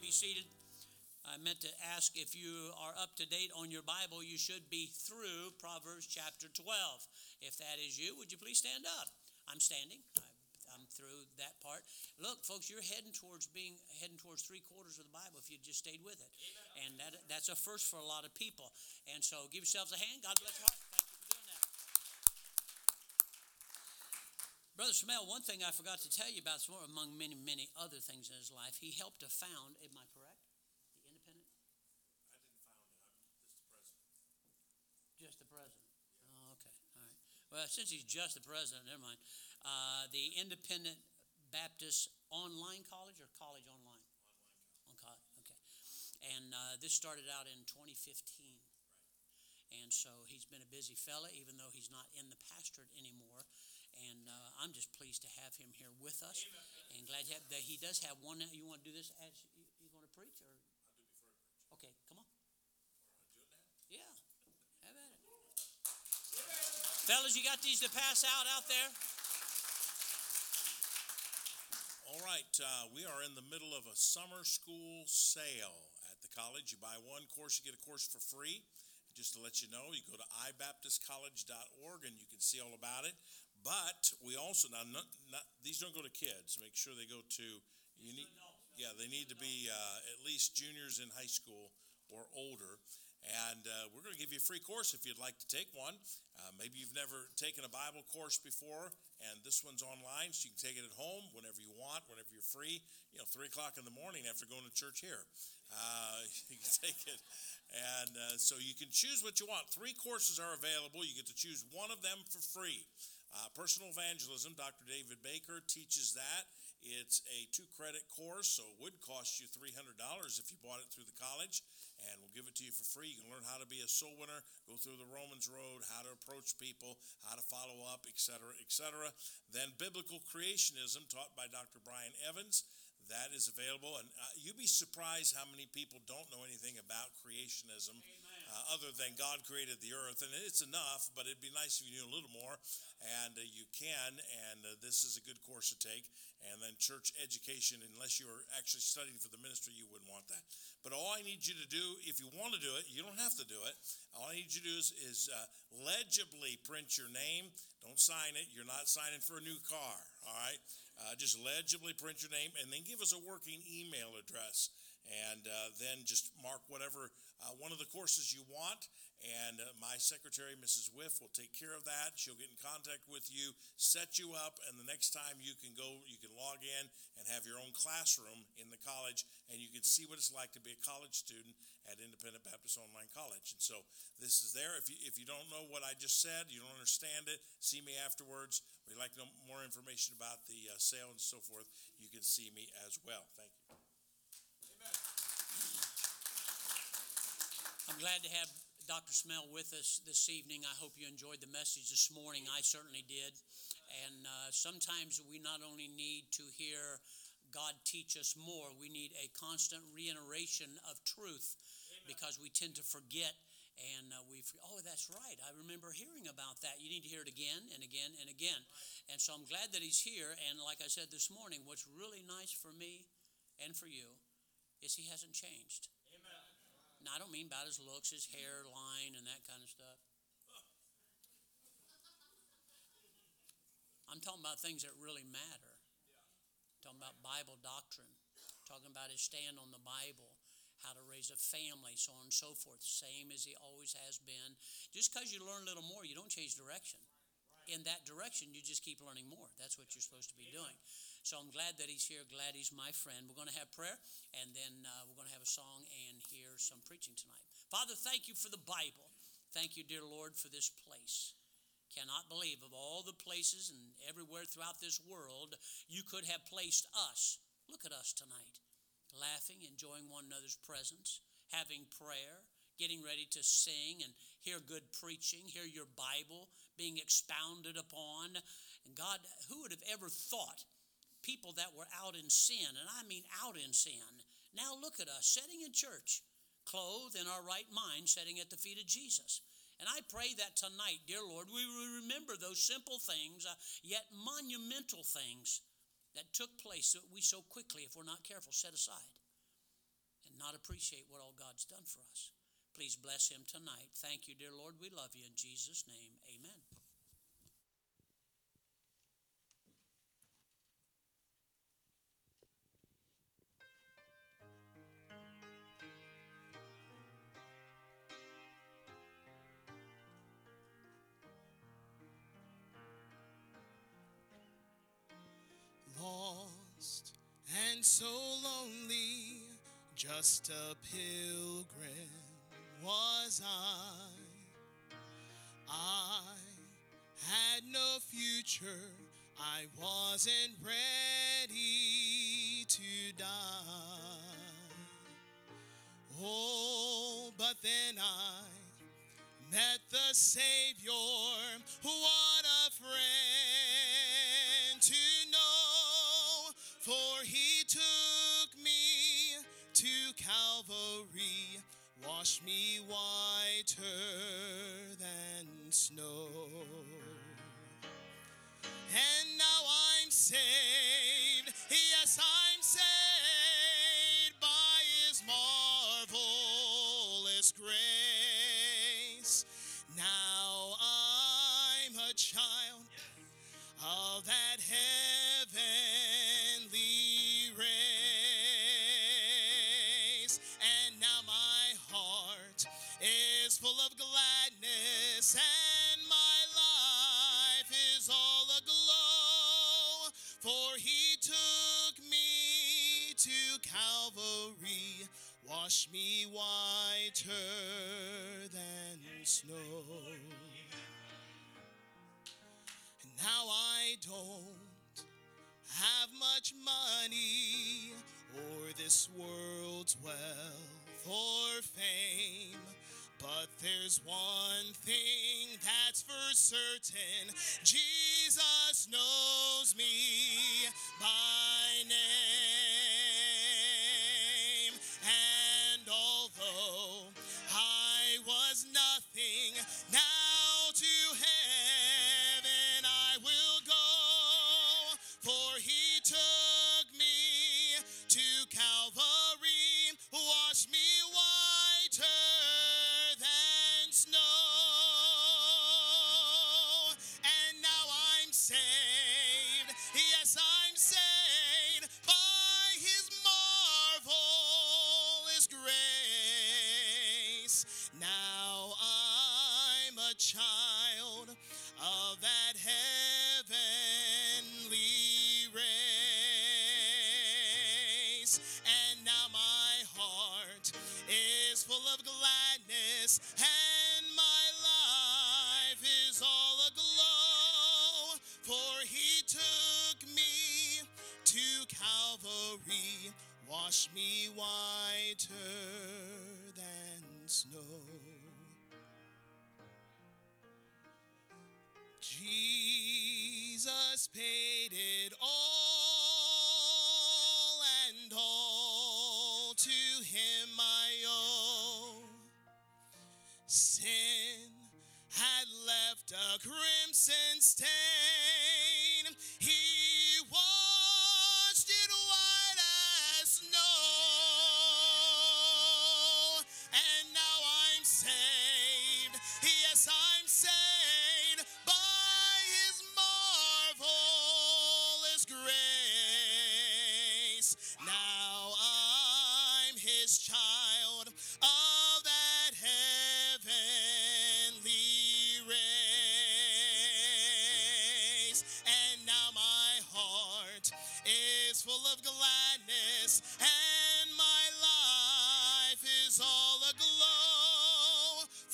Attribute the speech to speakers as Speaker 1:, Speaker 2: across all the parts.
Speaker 1: be seated. I meant to ask if you are up to date on your Bible. You should be through Proverbs chapter 12. If that is you, would you please stand up? I'm standing. I'm through that part. Look, folks, you're heading towards being heading towards three quarters of the Bible if you just stayed with it, and that that's a first for a lot of people. And so, give yourselves a hand. God bless your heart. Thank you for doing that, Brother Smale. One thing I forgot to tell you about, among many many other things in his life, he helped to found. Am I correct? The Independent? I didn't found it. I'm just the president. Just the president. Yeah. Oh, okay. All right. Well, since he's just the president, never mind. Uh, the Independent Baptist Online College or College Online? Online. On college. Okay. And uh, this started out in 2015. Right. And so he's been a busy fella, even though he's not in the pastorate anymore. And uh, I'm just pleased to have him here with us. Amen. And glad have, that he does have one. You want to do this as you, you going to preach, or? I do before I preach. Okay, come on. Yeah. Have at it, fellas, you got these to pass out out there?
Speaker 2: All right, uh, we are in the middle of a summer school sale at the college. You buy one course, you get a course for free. Just to let you know, you go to ibaptistcollege.org and you can see all about it. But we also now not, not, these don't go to kids. Make sure they go to you need, yeah, they need to be uh, at least juniors in high school or older. And uh, we're going to give you a free course if you'd like to take one. Uh, maybe you've never taken a Bible course before, and this one's online, so you can take it at home whenever you want, whenever you're free. You know, three o'clock in the morning after going to church here, uh, you can take it. And uh, so you can choose what you want. Three courses are available. You get to choose one of them for free. Uh, personal evangelism, Dr. David Baker teaches that. It's a two credit course, so it would cost you $300 if you bought it through the college and we'll give it to you for free. You can learn how to be a soul winner, go through the Romans road, how to approach people, how to follow up, etc., etc. Then biblical creationism taught by Dr. Brian Evans. That is available, and uh, you'd be surprised how many people don't know anything about creationism. Amen uh, other than God created the earth. And it's enough, but it'd be nice if you knew a little more. And uh, you can, and uh, this is a good course to take. And then church education, unless you're actually studying for the ministry, you wouldn't want that. But all I need you to do, if you want to do it, you don't have to do it. All I need you to do is, is uh, legibly print your name. Don't sign it. You're not signing for a new car, all right? Uh, just legibly print your name and then give us a working email address and uh, then just mark whatever uh, one of the courses you want. And uh, my secretary, Mrs. Whiff, will take care of that. She'll get in contact with you, set you up, and the next time you can go, you can log in and have your own classroom in the college, and you can see what it's like to be a college student at Independent Baptist Online College. And so this is there. If you, if you don't know what I just said, you don't understand it, see me afterwards. We'd like to know more information about the uh, sale and so forth. You can see me as well. Thank you.
Speaker 1: I'm glad to have Dr. Smale with us this evening. I hope you enjoyed the message this morning. I certainly did. And uh, sometimes we not only need to hear God teach us more, we need a constant reiteration of truth Amen. because we tend to forget and uh, we oh that's right i remember hearing about that you need to hear it again and again and again and so i'm glad that he's here and like i said this morning what's really nice for me and for you is he hasn't changed now, I don't mean about his looks, his hairline, and that kind of stuff. I'm talking about things that really matter. I'm talking about Bible doctrine. I'm talking about his stand on the Bible, how to raise a family, so on and so forth. Same as he always has been. Just because you learn a little more, you don't change direction. In that direction, you just keep learning more. That's what you're supposed to be doing. So I'm glad that he's here, glad he's my friend. We're going to have prayer, and then uh, we're going to have a song and hear some preaching tonight. Father, thank you for the Bible. Thank you, dear Lord, for this place. Cannot believe of all the places and everywhere throughout this world you could have placed us. Look at us tonight, laughing, enjoying one another's presence, having prayer, getting ready to sing and hear good preaching, hear your Bible being expounded upon. And God, who would have ever thought people that were out in sin, and I mean out in sin. Now look at us sitting in church, clothed in our right mind, sitting at the feet of Jesus. And I pray that tonight, dear Lord, we will remember those simple things, uh, yet monumental things that took place that we so quickly, if we're not careful, set aside. And not appreciate what all God's done for us. Please bless him tonight. Thank you, dear Lord. We love you. In Jesus' name, amen.
Speaker 3: So lonely, just a pilgrim was I. I had no future, I wasn't ready to die. Oh, but then I met the Savior. What a friend to know, for he Calvary, washed me whiter than snow. And now I'm saved, yes, I'm saved me whiter than snow. And now I don't have much money or this world's wealth or fame. But there's one thing that's for certain Jesus knows me by name. Child of that heavenly race. And now my heart is full of gladness, and my life is all aglow. For he took me to Calvary, washed me whiter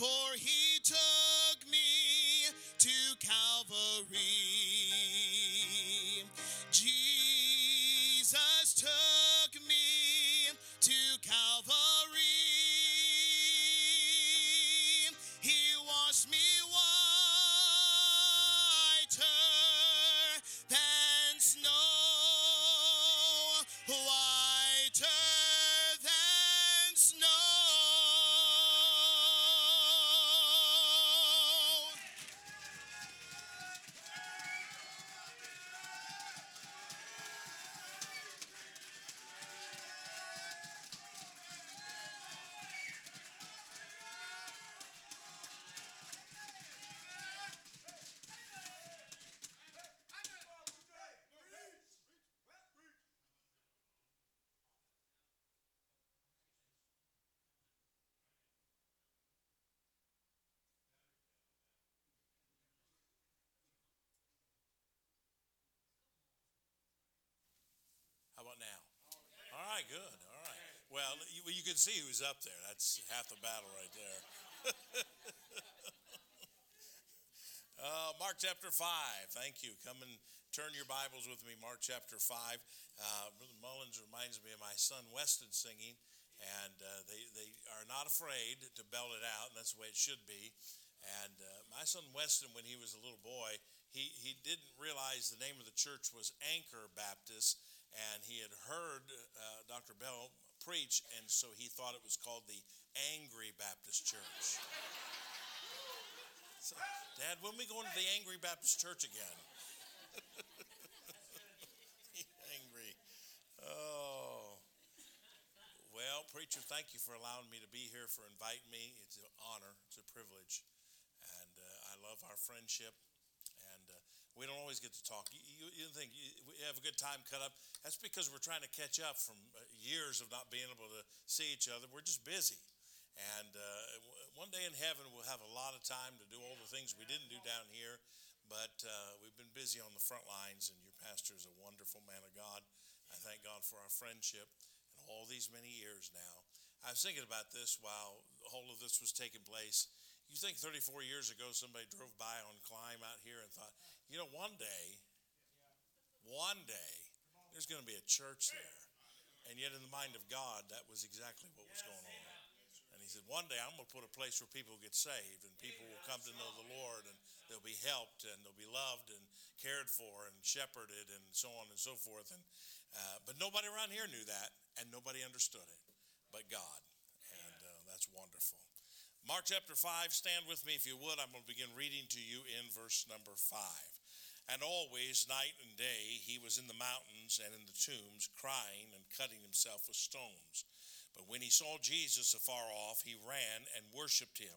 Speaker 3: For he took me to Calvary.
Speaker 2: Well, you, you can see who's up there. That's half the battle right there. uh, Mark chapter 5. Thank you. Come and turn your Bibles with me. Mark chapter 5. Uh, Brother Mullins reminds me of my son Weston singing, and uh, they, they are not afraid to belt it out, and that's the way it should be. And uh, my son Weston, when he was a little boy, he, he didn't realize the name of the church was Anchor Baptist, and he had heard uh, Dr. Bell preach, and so he thought it was called the Angry Baptist Church. So, Dad, when we going to the Angry Baptist Church again? angry. Oh. Well, preacher, thank you for allowing me to be here, for inviting me. It's an honor, it's a privilege and uh, I love our friendship, we don't always get to talk. You, you, you think you, we have a good time cut up? That's because we're trying to catch up from uh, years of not being able to see each other. We're just busy. And uh, one day in heaven, we'll have a lot of time to do all the things we didn't do down here. But uh, we've been busy on the front lines, and your pastor is a wonderful man of God. I thank God for our friendship and all these many years now. I was thinking about this while all of this was taking place. You think 34 years ago somebody drove by on Climb out here and thought, you know, one day, one day, there's going to be a church there. And yet, in the mind of God, that was exactly what was going on. And he said, One day I'm going to put a place where people get saved and people will come to know the Lord and they'll be helped and they'll be loved and cared for and shepherded and so on and so forth. And, uh, but nobody around here knew that and nobody understood it but God. And uh, that's wonderful. Mark chapter 5, stand with me if you would. I'm going to begin reading to you in verse number 5. And always, night and day, he was in the mountains and in the tombs, crying and cutting himself with stones. But when he saw Jesus afar off, he ran and worshipped him,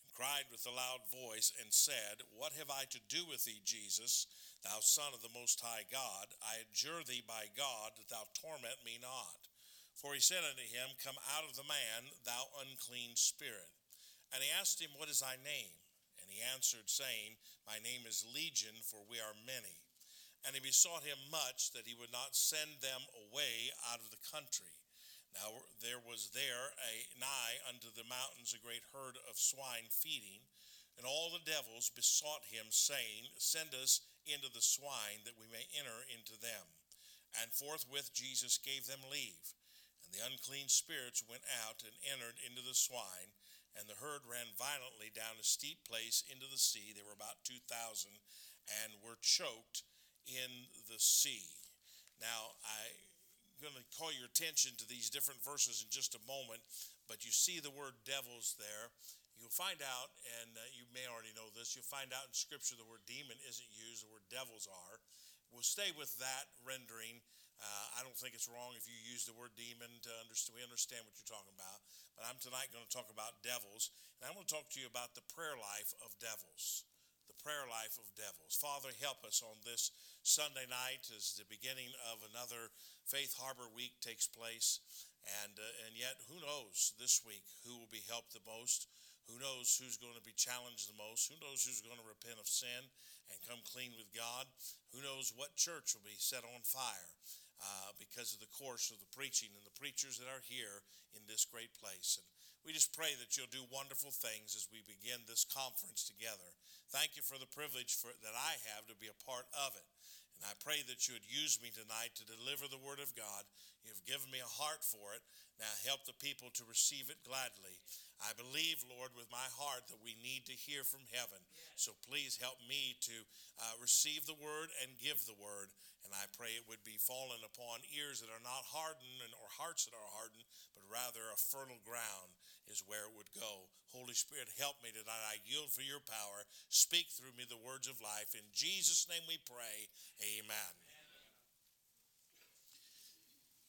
Speaker 2: and cried with a loud voice, and said, What have I to do with thee, Jesus, thou Son of the Most High God? I adjure thee by God that thou torment me not. For he said unto him, Come out of the man, thou unclean spirit. And he asked him, What is thy name? He answered, saying, My name is Legion, for we are many. And he besought him much that he would not send them away out of the country. Now there was there a nigh unto the mountains a great herd of swine feeding, and all the devils besought him, saying, Send us into the swine, that we may enter into them. And forthwith Jesus gave them leave. And the unclean spirits went out and entered into the swine, and the herd ran violently down a steep place into the sea. They were about 2,000 and were choked in the sea. Now, I'm going to call your attention to these different verses in just a moment, but you see the word devils there. You'll find out, and uh, you may already know this, you'll find out in Scripture the word demon isn't used, the word devils are. We'll stay with that rendering uh, I don't think it's wrong if you use the word demon to understand. We understand what you're talking about. But I'm tonight going to talk about devils, and I'm going to talk to you about the prayer life of devils. The prayer life of devils. Father, help us on this Sunday night as the beginning of another Faith Harbor week takes place. And, uh, and yet, who knows this week who will be helped the most? Who knows who's going to be challenged the most? Who knows who's going to repent of sin and come clean with God? Who knows what church will be set on fire? Uh, because of the course of the preaching and the preachers that are here in this great place. And we just pray that you'll do wonderful things as we begin this conference together. Thank you for the privilege for, that I have to be a part of it. And I pray that you would use me tonight to deliver the word of God. You've given me a heart for it. Now help the people to receive it gladly. I believe, Lord, with my heart that we need to hear from heaven. So please help me to uh, receive the word and give the word. And I pray it would be fallen upon ears that are not hardened and, or hearts that are hardened, but rather a fertile ground is where it would go. Holy Spirit, help me tonight. I yield for your power. Speak through me the words of life. In Jesus' name we pray. Amen.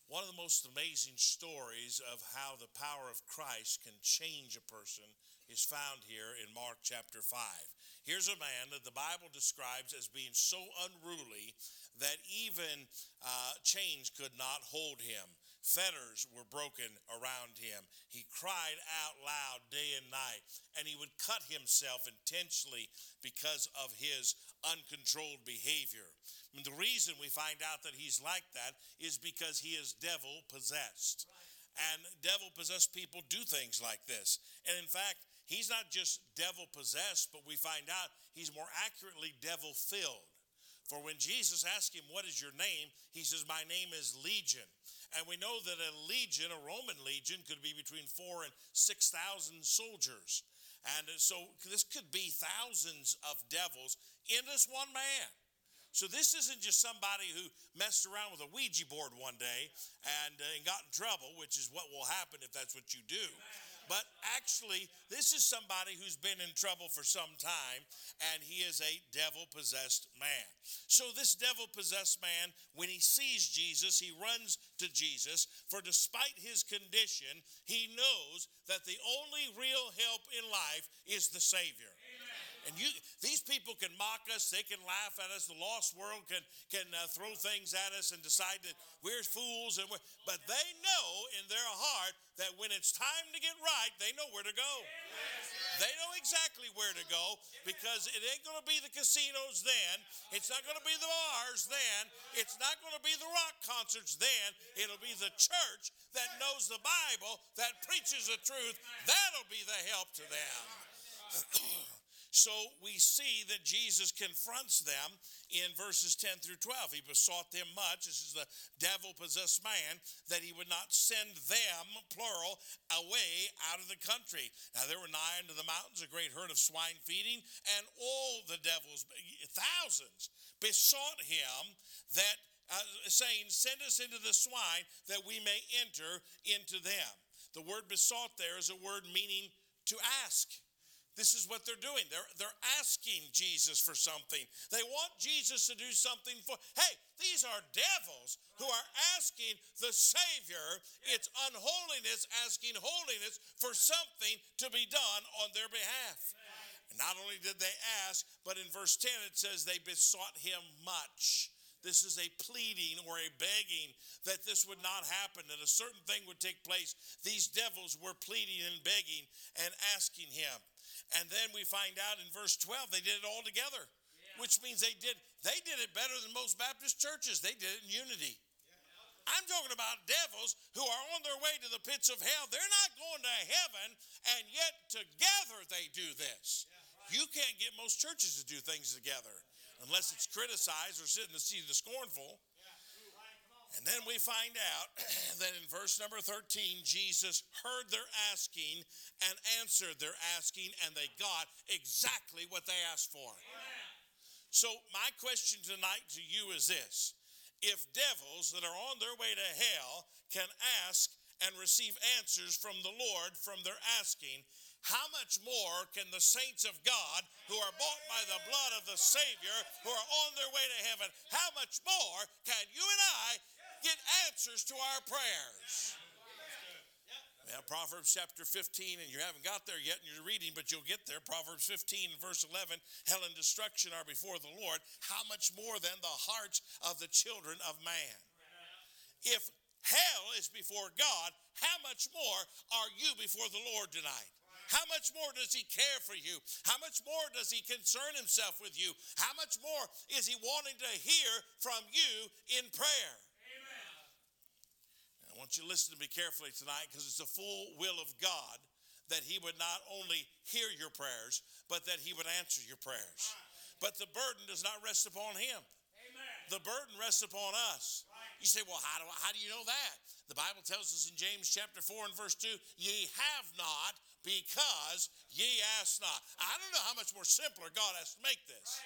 Speaker 2: One of the most amazing stories of how the power of Christ can change a person is found here in Mark chapter 5. Here's a man that the Bible describes as being so unruly that even uh, chains could not hold him. Fetters were broken around him. He cried out loud day and night, and he would cut himself intentionally because of his uncontrolled behavior. And the reason we find out that he's like that is because he is devil possessed. And devil possessed people do things like this. And in fact, he's not just devil possessed, but we find out he's more accurately devil filled. For when Jesus asked him, What is your name? He says, My name is Legion. And we know that a legion, a Roman legion, could be between four and 6,000 soldiers. And so this could be thousands of devils in this one man. So this isn't just somebody who messed around with a Ouija board one day and, uh, and got in trouble, which is what will happen if that's what you do. But actually, this is somebody who's been in trouble for some time, and he is a devil possessed man. So, this devil possessed man, when he sees Jesus, he runs to Jesus, for despite his condition, he knows that the only real help in life is the Savior. And you, these people can mock us, they can laugh at us. The lost world can can uh, throw things at us and decide that we're fools, and we're, but they know in their heart that when it's time to get right, they know where to go. They know exactly where to go because it ain't going to be the casinos then. It's not going to be the bars then. It's not going to be the rock concerts then. It'll be the church that knows the Bible, that preaches the truth. That'll be the help to them. So we see that Jesus confronts them in verses 10 through 12. He besought them much, this is the devil possessed man, that he would not send them, plural, away out of the country. Now there were nigh unto the mountains a great herd of swine feeding, and all the devils, thousands, besought him that, uh, saying, Send us into the swine that we may enter into them. The word besought there is a word meaning to ask. This is what they're doing. They're, they're asking Jesus for something. They want Jesus to do something for. Hey, these are devils who are asking the Savior. It's unholiness asking holiness for something to be done on their behalf. And not only did they ask, but in verse 10 it says they besought him much. This is a pleading or a begging that this would not happen, that a certain thing would take place. These devils were pleading and begging and asking him. And then we find out in verse 12 they did it all together, yeah. which means they did they did it better than most Baptist churches. They did it in unity. I'm talking about devils who are on their way to the pits of hell. They're not going to heaven, and yet together they do this. You can't get most churches to do things together unless it's criticized or sitting to see the scornful. And then we find out that in verse number 13, Jesus heard their asking and answered their asking, and they got exactly what they asked for. Amen. So, my question tonight to you is this If devils that are on their way to hell can ask and receive answers from the Lord from their asking, how much more can the saints of God who are bought by the blood of the Savior, who are on their way to heaven, how much more can you and I get answers to our prayers. Well, Proverbs chapter 15, and you haven't got there yet and you're reading, but you'll get there. Proverbs 15, verse 11 Hell and destruction are before the Lord. How much more than the hearts of the children of man? If hell is before God, how much more are you before the Lord tonight? How much more does he care for you? How much more does he concern himself with you? How much more is he wanting to hear from you in prayer? I want you to listen to me carefully tonight because it's the full will of God that He would not only hear your prayers, but that He would answer your prayers. But the burden does not rest upon Him. The burden rests upon us. You say, well, how do, I, how do you know that? The Bible tells us in James chapter 4 and verse 2 ye have not because ye ask not. I don't know how much more simpler God has to make this.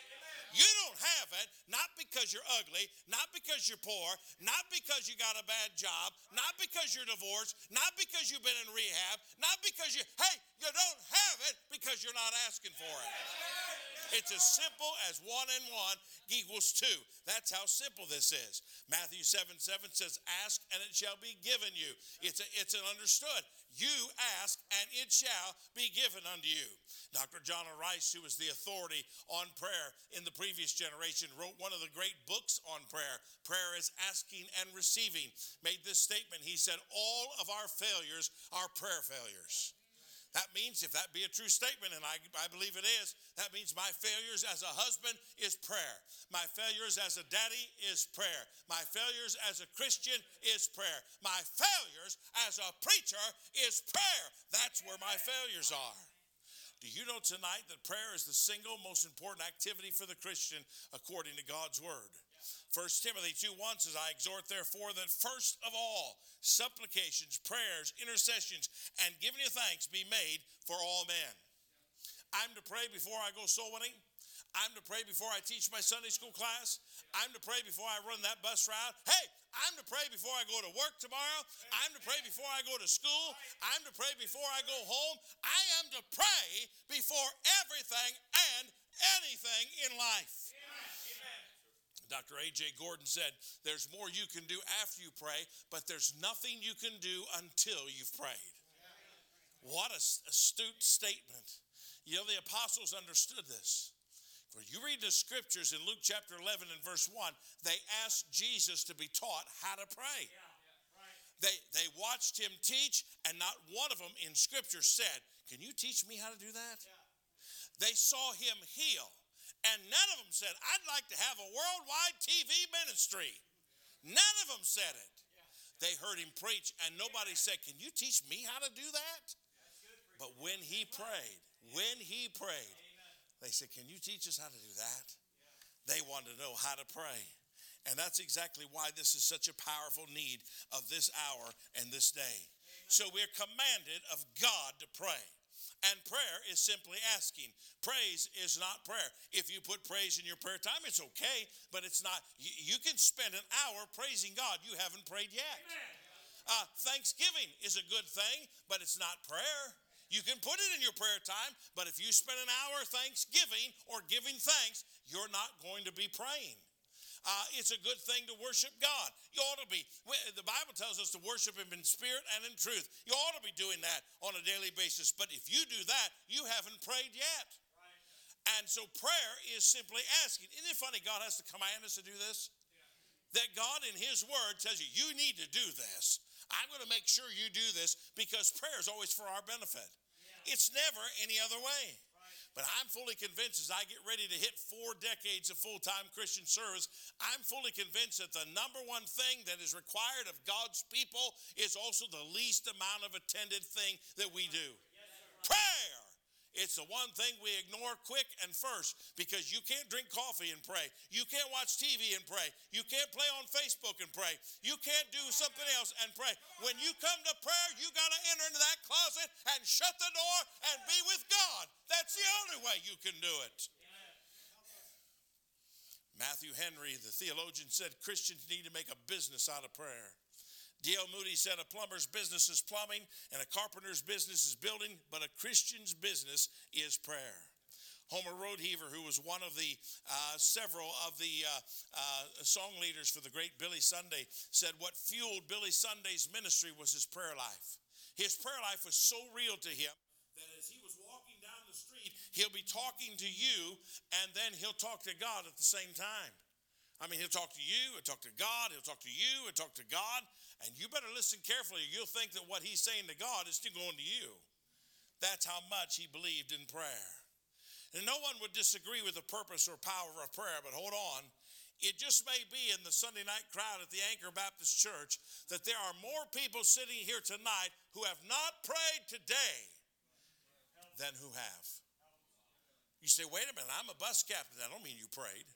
Speaker 2: You don't have it not because you're ugly, not because you're poor, not because you got a bad job, not because you're divorced, not because you've been in rehab, not because you, hey, you don't have it because you're not asking for it. It's as simple as one and one equals two. That's how simple this is. Matthew 7 7 says, Ask and it shall be given you. It's, a, it's an understood. You ask and it shall be given unto you. Dr. John. Rice, who was the authority on prayer in the previous generation, wrote one of the great books on prayer. Prayer is asking and receiving. Made this statement. He said, All of our failures are prayer failures. That means, if that be a true statement, and I, I believe it is, that means my failures as a husband is prayer. My failures as a daddy is prayer. My failures as a Christian is prayer. My failures as a preacher is prayer. That's where my failures are. Do you know tonight that prayer is the single most important activity for the Christian according to God's word? 1 Timothy 2 1 says, I exhort therefore that first of all, supplications, prayers, intercessions, and giving you thanks be made for all men. I'm to pray before I go soul winning. I'm to pray before I teach my Sunday school class. I'm to pray before I run that bus route. Hey, I'm to pray before I go to work tomorrow. I'm to pray before I go to school. I'm to pray before I go home. I am to pray before everything and anything in life. Dr. A.J. Gordon said, There's more you can do after you pray, but there's nothing you can do until you've prayed. What a astute statement. You know, the apostles understood this. For you read the scriptures in Luke chapter 11 and verse 1, they asked Jesus to be taught how to pray. They, they watched him teach, and not one of them in scripture said, Can you teach me how to do that? They saw him heal, and none of them said, I'd like to have a worldwide TV ministry. None of them said it. They heard him preach, and nobody said, Can you teach me how to do that? But when he prayed, when he prayed, they said, Can you teach us how to do that? They wanted to know how to pray. And that's exactly why this is such a powerful need of this hour and this day. So we're commanded of God to pray. And prayer is simply asking. Praise is not prayer. If you put praise in your prayer time, it's okay, but it's not. You, you can spend an hour praising God. You haven't prayed yet. Uh, Thanksgiving is a good thing, but it's not prayer. You can put it in your prayer time, but if you spend an hour thanksgiving or giving thanks, you're not going to be praying. Uh, it's a good thing to worship God. You ought to be. The Bible tells us to worship Him in spirit and in truth. You ought to be doing that on a daily basis. But if you do that, you haven't prayed yet. And so prayer is simply asking. Isn't it funny God has to command us to do this? That God in His Word tells you, you need to do this. I'm going to make sure you do this because prayer is always for our benefit. It's never any other way. But I'm fully convinced as I get ready to hit four decades of full time Christian service, I'm fully convinced that the number one thing that is required of God's people is also the least amount of attended thing that we do prayer. It's the one thing we ignore quick and first because you can't drink coffee and pray. You can't watch TV and pray. You can't play on Facebook and pray. You can't do something else and pray. When you come to prayer, you got to enter into that closet and shut the door and be with God. That's the only way you can do it. Matthew Henry, the theologian, said Christians need to make a business out of prayer. D.L. Moody said a plumber's business is plumbing and a carpenter's business is building, but a Christian's business is prayer. Homer Rodeheaver, who was one of the uh, several of the uh, uh, song leaders for the great Billy Sunday, said what fueled Billy Sunday's ministry was his prayer life. His prayer life was so real to him that as he was walking down the street, he'll be talking to you and then he'll talk to God at the same time. I mean, he'll talk to you, he'll talk to God, he'll talk to you, he'll talk to God, and you better listen carefully. You'll think that what he's saying to God is still going to you. That's how much he believed in prayer. And no one would disagree with the purpose or power of prayer, but hold on. It just may be in the Sunday night crowd at the Anchor Baptist Church that there are more people sitting here tonight who have not prayed today than who have. You say, wait a minute, I'm a bus captain. I don't mean you prayed.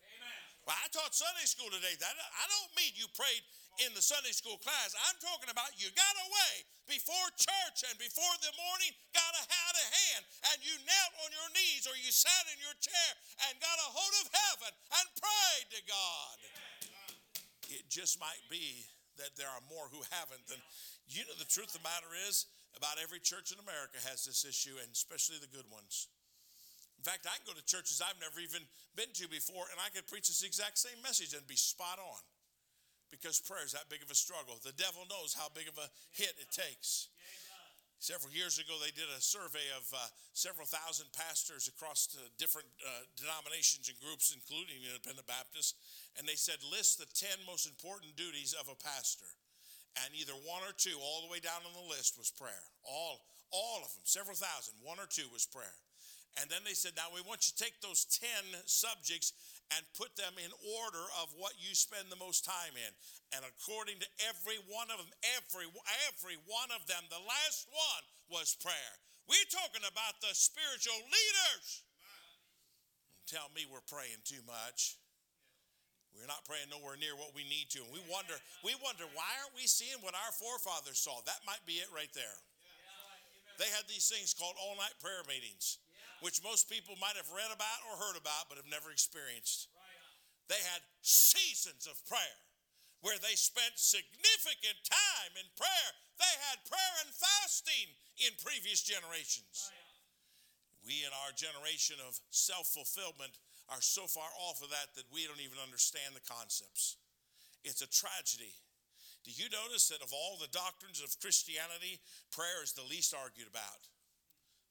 Speaker 2: Well, I taught Sunday school today. That I don't mean you prayed in the Sunday school class. I'm talking about you got away before church and before the morning, got a hat of hand, and you knelt on your knees or you sat in your chair and got a hold of heaven and prayed to God. It just might be that there are more who haven't than you know the truth of the matter is about every church in America has this issue and especially the good ones. In fact, I can go to churches I've never even been to before, and I could preach this exact same message and be spot on because prayer is that big of a struggle. The devil knows how big of a hit it takes. Several years ago, they did a survey of uh, several thousand pastors across different uh, denominations and groups, including Independent Baptists, and they said, list the 10 most important duties of a pastor. And either one or two, all the way down on the list, was prayer. All, all of them, several thousand, one or two was prayer. And then they said, now we want you to take those 10 subjects and put them in order of what you spend the most time in. And according to every one of them, every, every one of them, the last one was prayer. We're talking about the spiritual leaders. Tell me we're praying too much. We're not praying nowhere near what we need to. And we wonder, we wonder why aren't we seeing what our forefathers saw? That might be it right there. They had these things called all-night prayer meetings which most people might have read about or heard about but have never experienced. They had seasons of prayer where they spent significant time in prayer. They had prayer and fasting in previous generations. We, in our generation of self fulfillment, are so far off of that that we don't even understand the concepts. It's a tragedy. Do you notice that of all the doctrines of Christianity, prayer is the least argued about?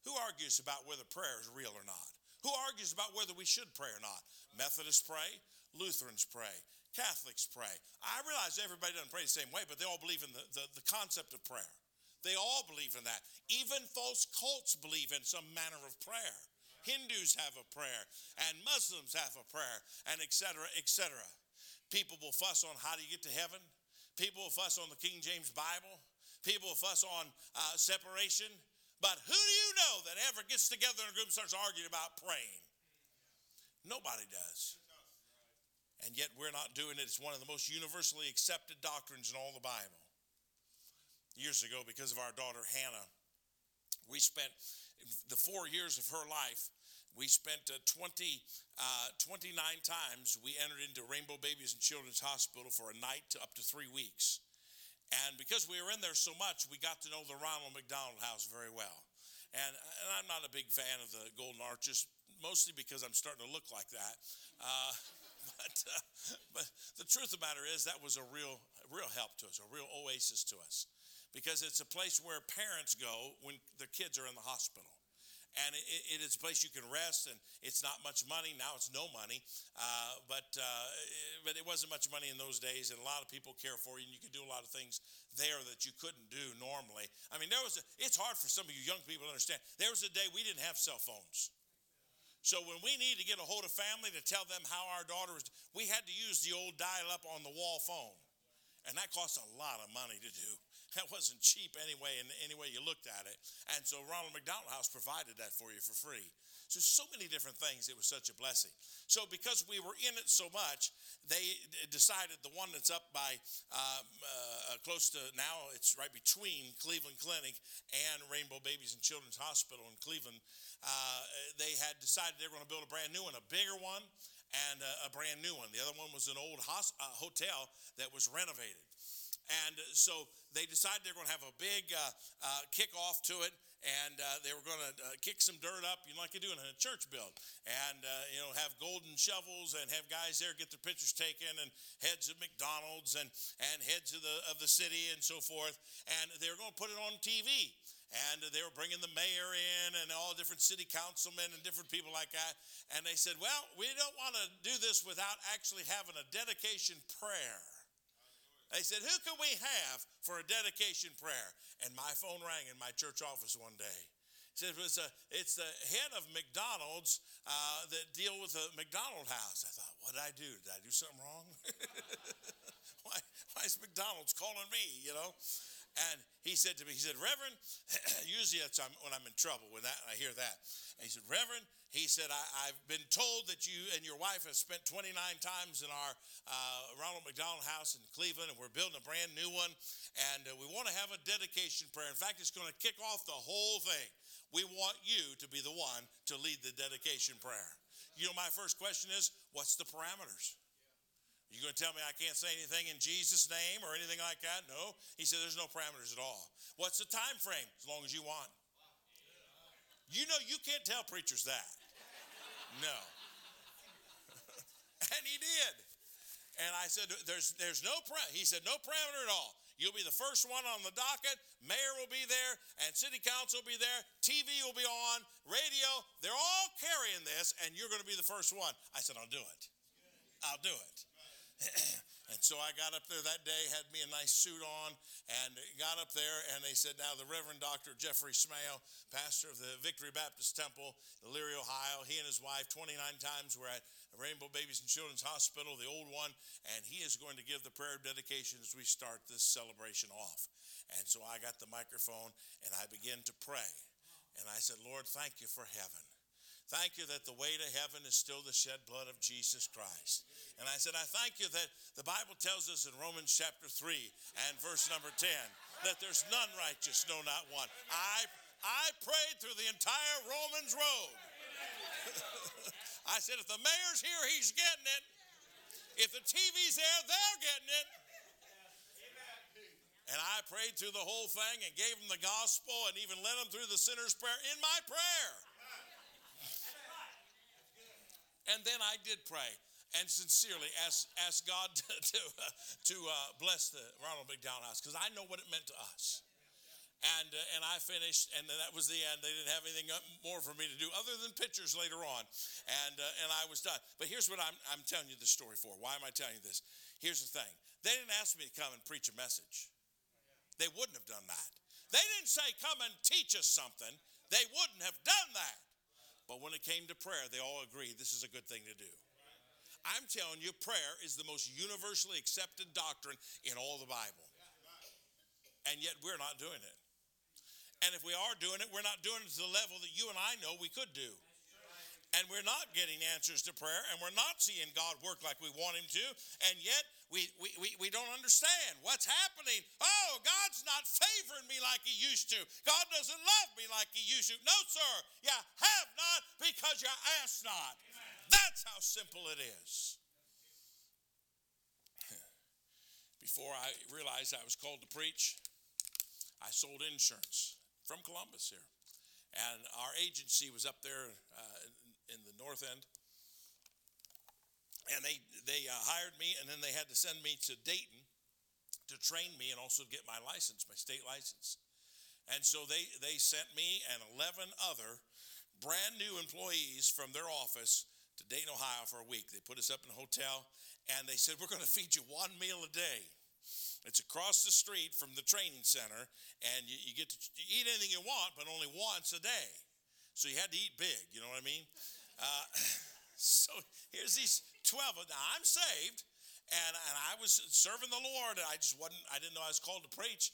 Speaker 2: Who argues about whether prayer is real or not? Who argues about whether we should pray or not? Methodists pray, Lutherans pray, Catholics pray. I realize everybody doesn't pray the same way, but they all believe in the, the, the concept of prayer. They all believe in that. Even false cults believe in some manner of prayer. Hindus have a prayer, and Muslims have a prayer, and etc., etc. People will fuss on how do you get to heaven. People will fuss on the King James Bible. People will fuss on uh, separation. But who do you know that ever gets together in a group and starts arguing about praying? Nobody does. And yet we're not doing it. It's one of the most universally accepted doctrines in all the Bible. Years ago, because of our daughter Hannah, we spent the four years of her life, we spent uh, 20, uh, 29 times we entered into Rainbow Babies and Children's Hospital for a night to up to three weeks. And because we were in there so much, we got to know the Ronald McDonald House very well. And, and I'm not a big fan of the Golden Arches, mostly because I'm starting to look like that. Uh, but, uh, but the truth of the matter is, that was a real, real help to us, a real oasis to us, because it's a place where parents go when their kids are in the hospital and it, it is a place you can rest and it's not much money. Now it's no money uh, but uh, but it wasn't much money in those days and a lot of people care for you and you can do a lot of things there that you couldn't do normally. I mean there was a, it's hard for some of you young people to understand. There was a day we didn't have cell phones. So when we need to get a hold of family to tell them how our daughter was we had to use the old dial up on the wall phone and that costs a lot of money to do that wasn't cheap anyway, in any way you looked at it. And so Ronald McDonald House provided that for you for free. So, so many different things. It was such a blessing. So, because we were in it so much, they decided the one that's up by um, uh, close to now, it's right between Cleveland Clinic and Rainbow Babies and Children's Hospital in Cleveland. Uh, they had decided they were going to build a brand new one, a bigger one, and a, a brand new one. The other one was an old hos- uh, hotel that was renovated. And so they decided they're going to have a big uh, uh, kickoff to it, and uh, they were going to uh, kick some dirt up, you know, like you do in a church build, and uh, you know, have golden shovels and have guys there get their pictures taken, and heads of McDonald's and and heads of the of the city and so forth, and they were going to put it on TV. And they were bringing the mayor in and all different city councilmen and different people like that. And they said, Well, we don't want to do this without actually having a dedication prayer. They said, Who can we have for a dedication prayer? And my phone rang in my church office one day. He said, It's, a, it's the head of McDonald's uh, that deal with the McDonald house. I thought, What did I do? Did I do something wrong? why, why is McDonald's calling me, you know? And he said to me, he said, Reverend, usually it's when I'm in trouble when that, I hear that. And he said, Reverend, he said, I, have been told that you and your wife have spent 29 times in our uh, Ronald McDonald house in Cleveland, and we're building a brand new one. And uh, we want to have a dedication prayer. In fact, it's going to kick off the whole thing. We want you to be the one to lead the dedication prayer. You know, my first question is, what's the parameters? You going to tell me I can't say anything in Jesus' name or anything like that? No. He said there's no parameters at all. What's the time frame? As long as you want. You know you can't tell preachers that. No. and he did. And I said, "There's, there's no pra-. He said, no parameter at all. You'll be the first one on the docket. Mayor will be there, and city council will be there. TV will be on, radio. They're all carrying this, and you're going to be the first one." I said, "I'll do it. I'll do it." and so I got up there that day, had me a nice suit on, and got up there, and they said, "Now the Reverend Dr. Jeffrey Smale, pastor of the Victory Baptist Temple, Elyria, Ohio, he and his wife, 29 times, were at Rainbow Babies and Children's Hospital, the old one, and he is going to give the prayer of dedication as we start this celebration off. And so I got the microphone and I began to pray. And I said, Lord, thank you for heaven. Thank you that the way to heaven is still the shed blood of Jesus Christ. And I said, I thank you that the Bible tells us in Romans chapter 3 and verse number 10 that there's none righteous, no, not one. I, I prayed through the entire Romans road. I said, if the mayor's here, he's getting it. If the TV's there, they're getting it. And I prayed through the whole thing and gave them the gospel and even led them through the sinner's prayer in my prayer. And then I did pray and sincerely ask, ask God to, to, uh, to uh, bless the Ronald McDonald House because I know what it meant to us and uh, and I finished, and that was the end. They didn't have anything more for me to do other than pictures later on, and uh, and I was done. But here's what I'm I'm telling you the story for. Why am I telling you this? Here's the thing. They didn't ask me to come and preach a message. They wouldn't have done that. They didn't say come and teach us something. They wouldn't have done that. But when it came to prayer, they all agreed this is a good thing to do. I'm telling you, prayer is the most universally accepted doctrine in all the Bible. And yet we're not doing it. And if we are doing it, we're not doing it to the level that you and I know we could do. And we're not getting answers to prayer, and we're not seeing God work like we want Him to, and yet we, we, we, we don't understand what's happening. Oh, God's not favoring me like He used to. God doesn't love me like He used to. No, sir, you have not because you asked not. That's how simple it is. Before I realized I was called to preach, I sold insurance from Columbus here. And our agency was up there uh, in, the north end. And they, they uh, hired me, and then they had to send me to Dayton to train me and also get my license, my state license. And so they, they sent me and 11 other brand new employees from their office to Dayton, Ohio for a week. They put us up in a hotel, and they said, We're going to feed you one meal a day. It's across the street from the training center, and you, you get to eat anything you want, but only once a day. So you had to eat big, you know what I mean? Uh, so here's these 12 of them. I'm saved, and, and I was serving the Lord, and I just wasn't, I didn't know I was called to preach.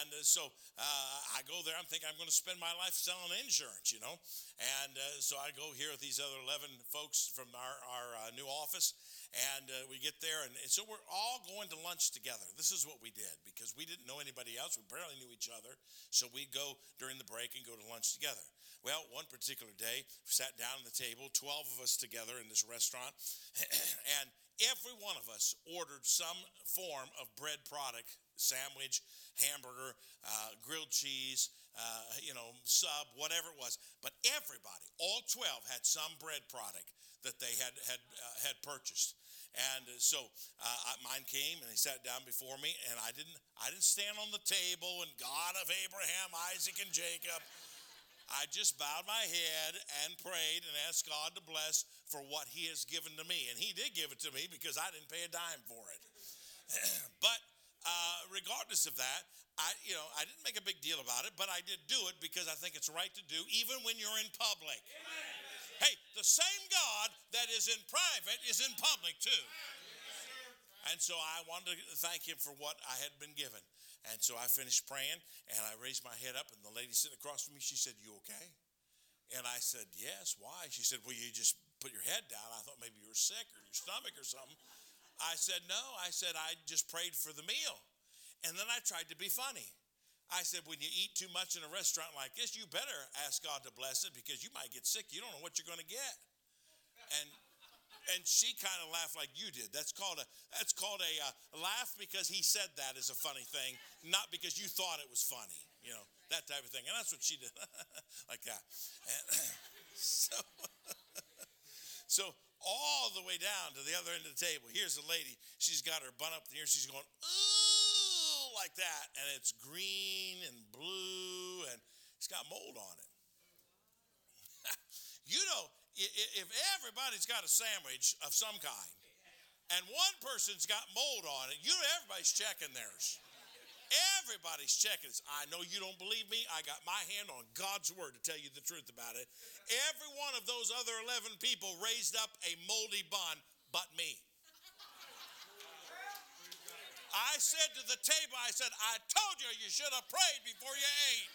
Speaker 2: And uh, so uh, I go there, I'm thinking I'm going to spend my life selling insurance, you know? And uh, so I go here with these other 11 folks from our, our uh, new office, and uh, we get there, and, and, so we're all going to lunch together. This is what we did because we didn't know anybody else. We barely knew each other. So we'd go during the break and go to lunch together. Well, one particular day, we sat down at the table, 12 of us together in this restaurant, and every one of us ordered some form of bread product sandwich, hamburger, uh, grilled cheese, uh, you know, sub, whatever it was. But everybody, all 12, had some bread product that they had had uh, had purchased. And so uh, mine came and he sat down before me, and I didn't I didn't stand on the table and God of Abraham, Isaac, and Jacob. I just bowed my head and prayed and asked God to bless for what He has given to me, and He did give it to me because I didn't pay a dime for it. but uh, regardless of that, I you know I didn't make a big deal about it, but I did do it because I think it's right to do, even when you're in public. Amen. Hey, the same God that is in private is in public too. And so I wanted to thank him for what I had been given. And so I finished praying and I raised my head up, and the lady sitting across from me, she said, You okay? And I said, Yes, why? She said, Well, you just put your head down. I thought maybe you were sick or your stomach or something. I said, No. I said, I just prayed for the meal. And then I tried to be funny. I said, when you eat too much in a restaurant like this, you better ask God to bless it because you might get sick. You don't know what you're going to get. And and she kind of laughed like you did. That's called a that's called a uh, laugh because he said that is a funny thing, not because you thought it was funny. You know that type of thing. And that's what she did, like that. So So all the way down to the other end of the table, here's a lady. She's got her bun up air. She's going, like that. And it's green and blue and it's got mold on it. you know, if everybody's got a sandwich of some kind and one person's got mold on it, you know everybody's checking theirs. Everybody's checking this. I know you don't believe me. I got my hand on God's word to tell you the truth about it. Every one of those other 11 people raised up a moldy bun but me. I said to the table, I said, I told you you should have prayed before you ate.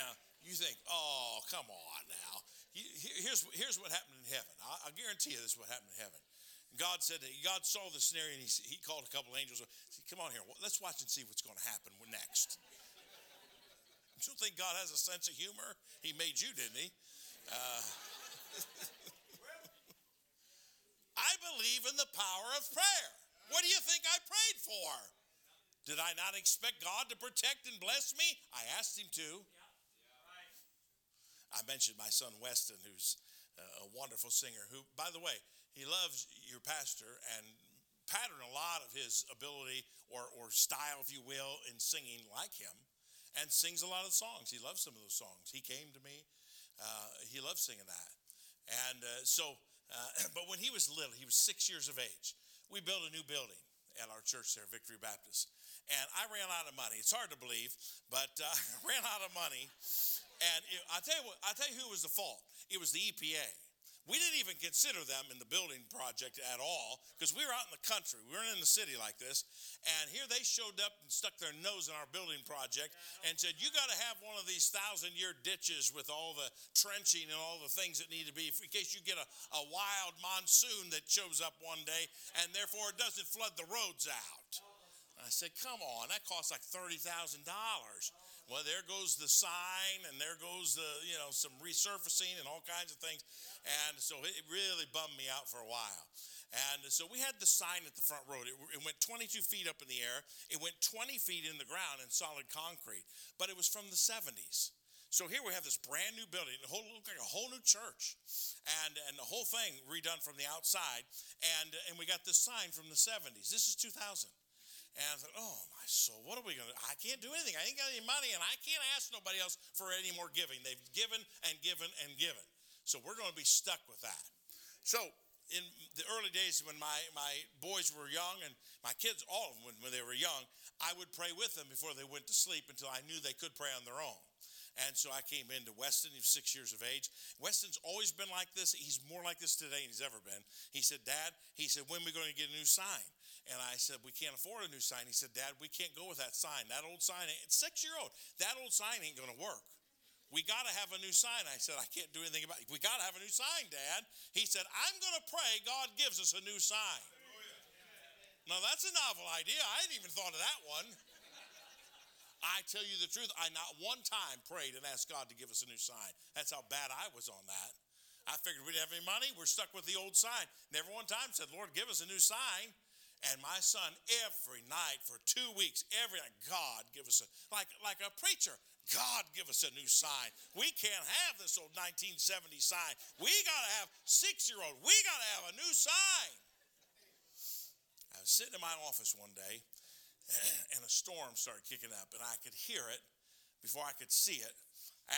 Speaker 2: Now, you think, oh, come on now. Here's, here's what happened in heaven. I, I guarantee you this is what happened in heaven. God said that God saw the scenario and he, he called a couple angels. Said, Come on here, let's watch and see what's going to happen next. You don't think God has a sense of humor? He made you, didn't he? Uh, I believe in the power of prayer. What do you think I prayed for? Did I not expect God to protect and bless me? I asked him to. I mentioned my son Weston, who's a wonderful singer, who, by the way, he loves your pastor and pattern a lot of his ability or, or style, if you will, in singing like him, and sings a lot of songs. He loves some of those songs. He came to me. Uh, he loves singing that. And uh, so, uh, but when he was little, he was six years of age. We built a new building at our church there, Victory Baptist. And I ran out of money. It's hard to believe, but uh, ran out of money. And it, I tell you what, I tell you who was the fault. It was the EPA. We didn't even consider them in the building project at all because we were out in the country. We weren't in the city like this. And here they showed up and stuck their nose in our building project and said, You got to have one of these thousand year ditches with all the trenching and all the things that need to be in case you get a, a wild monsoon that shows up one day and therefore it doesn't flood the roads out. I said, Come on, that costs like $30,000. Well, there goes the sign, and there goes the, you know, some resurfacing and all kinds of things. And so it really bummed me out for a while. And so we had the sign at the front road. It, it, went 22 feet up in the air. It went 20 feet in the ground in solid concrete, but it was from the 70s. So here we have this brand new building. It looked like a whole new church, and and the whole thing redone from the outside. And and we got this sign from the 70s. This is 2000. And I thought, oh my soul, what are we going to do? I can't do anything. I ain't got any money, and I can't ask nobody else for any more giving. They've given and given and given. So we're going to be stuck with that. So in the early days when my, my boys were young and my kids, all of them when, when they were young, I would pray with them before they went to sleep until I knew they could pray on their own. And so I came into Weston. He was six years of age. Weston's always been like this. He's more like this today than he's ever been. He said, Dad, he said, when are we going to get a new sign? And I said, We can't afford a new sign. He said, Dad, we can't go with that sign. That old sign, it's six year old. That old sign ain't going to work. We got to have a new sign. I said, I can't do anything about it. We got to have a new sign, Dad. He said, I'm going to pray God gives us a new sign. Now, that's a novel idea. I hadn't even thought of that one. I tell you the truth, I not one time prayed and asked God to give us a new sign. That's how bad I was on that. I figured we didn't have any money. We're stuck with the old sign. Never one time said, Lord, give us a new sign. And my son, every night for two weeks, every night, God give us a like like a preacher. God give us a new sign. We can't have this old 1970 sign. We gotta have six year old. We gotta have a new sign. I was sitting in my office one day, and a storm started kicking up, and I could hear it before I could see it,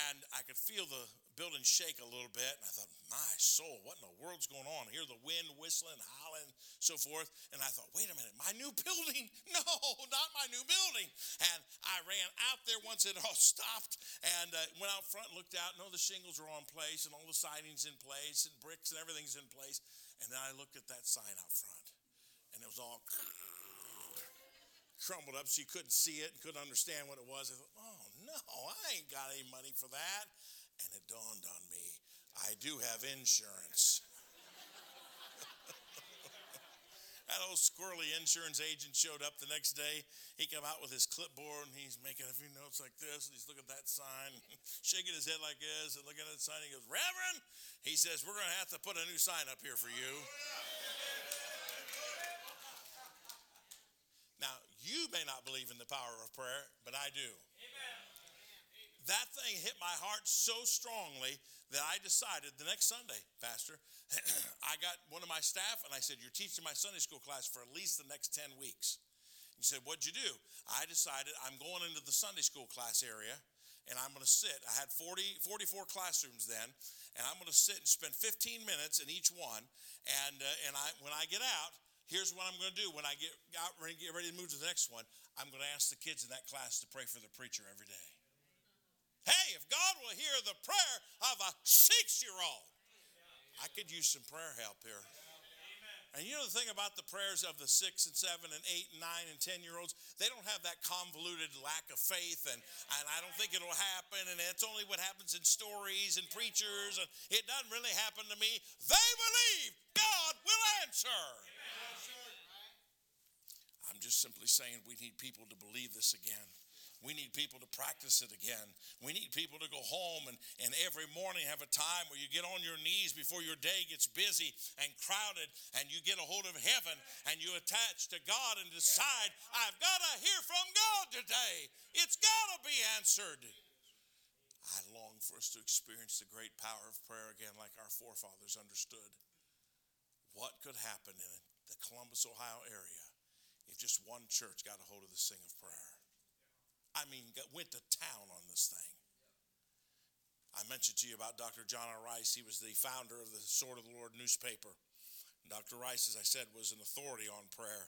Speaker 2: and I could feel the building shake a little bit. And I thought, my soul, what in the world's going on? I hear the wind whistling, howling, so forth. And I thought, wait a minute, my new building? No, not my new building. And I ran out there once it all stopped and uh, went out front and looked out. No, the shingles were on place and all the siding's in place and bricks and everything's in place. And then I looked at that sign out front and it was all crumbled up so you couldn't see it and couldn't understand what it was. I thought, oh no, I ain't got any money for that. And it dawned on me I do have insurance. That old squirrely insurance agent showed up the next day. He came out with his clipboard and he's making a few notes like this, and he's looking at that sign, shaking his head like this, and looking at the sign. He goes, Reverend, he says, We're going to have to put a new sign up here for you. Now, you may not believe in the power of prayer, but I do. Amen. that thing hit my heart so strongly that I decided the next Sunday, Pastor, I got one of my staff and I said, You're teaching my Sunday school class for at least the next 10 weeks. He said, What'd you do? I decided I'm going into the Sunday school class area and I'm going to sit. I had 40, 44 classrooms then, and I'm going to sit and spend 15 minutes in each one. And, uh, and I, when I get out, here's what I'm going to do. When I get, out, get ready to move to the next one, I'm going to ask the kids in that class to pray for the preacher every day. Hey, if God will hear the prayer of a six year old, I could use some prayer help here. And you know the thing about the prayers of the six and seven and eight and nine and ten year olds, they don't have that convoluted lack of faith, and, and I don't think it'll happen, and it's only what happens in stories and preachers, and it doesn't really happen to me. They believe God will answer. I'm just simply saying we need people to believe this again. We need people to practice it again. We need people to go home and, and every morning have a time where you get on your knees before your day gets busy and crowded and you get a hold of heaven and you attach to God and decide, I've got to hear from God today. It's got to be answered. I long for us to experience the great power of prayer again, like our forefathers understood. What could happen in the Columbus, Ohio area if just one church got a hold of this thing of prayer? I mean, went to town on this thing. I mentioned to you about Dr. John R. Rice. He was the founder of the Sword of the Lord newspaper. Dr. Rice, as I said, was an authority on prayer.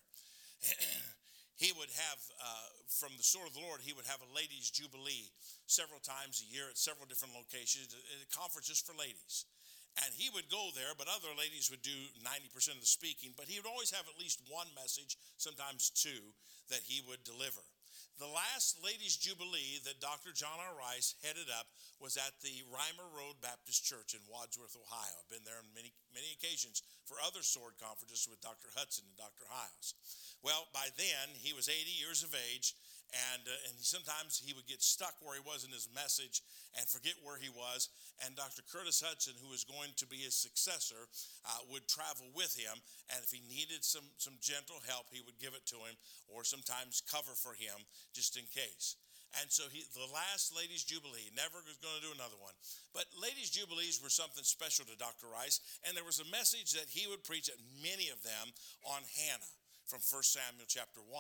Speaker 2: he would have, uh, from the Sword of the Lord, he would have a ladies' jubilee several times a year at several different locations, conferences for ladies. And he would go there, but other ladies would do 90% of the speaking. But he would always have at least one message, sometimes two, that he would deliver. The last Ladies' Jubilee that Dr. John R. Rice headed up was at the Reimer Road Baptist Church in Wadsworth, Ohio. I've been there on many, many occasions for other sword conferences with Dr. Hudson and Dr. Hyles. Well, by then, he was 80 years of age, and, uh, and sometimes he would get stuck where he was in his message and forget where he was. And Dr. Curtis Hudson, who was going to be his successor, uh, would travel with him. And if he needed some, some gentle help, he would give it to him or sometimes cover for him just in case. And so he, the last Ladies' Jubilee, never was going to do another one. But Ladies' Jubilees were something special to Dr. Rice. And there was a message that he would preach at many of them on Hannah from 1 Samuel chapter 1.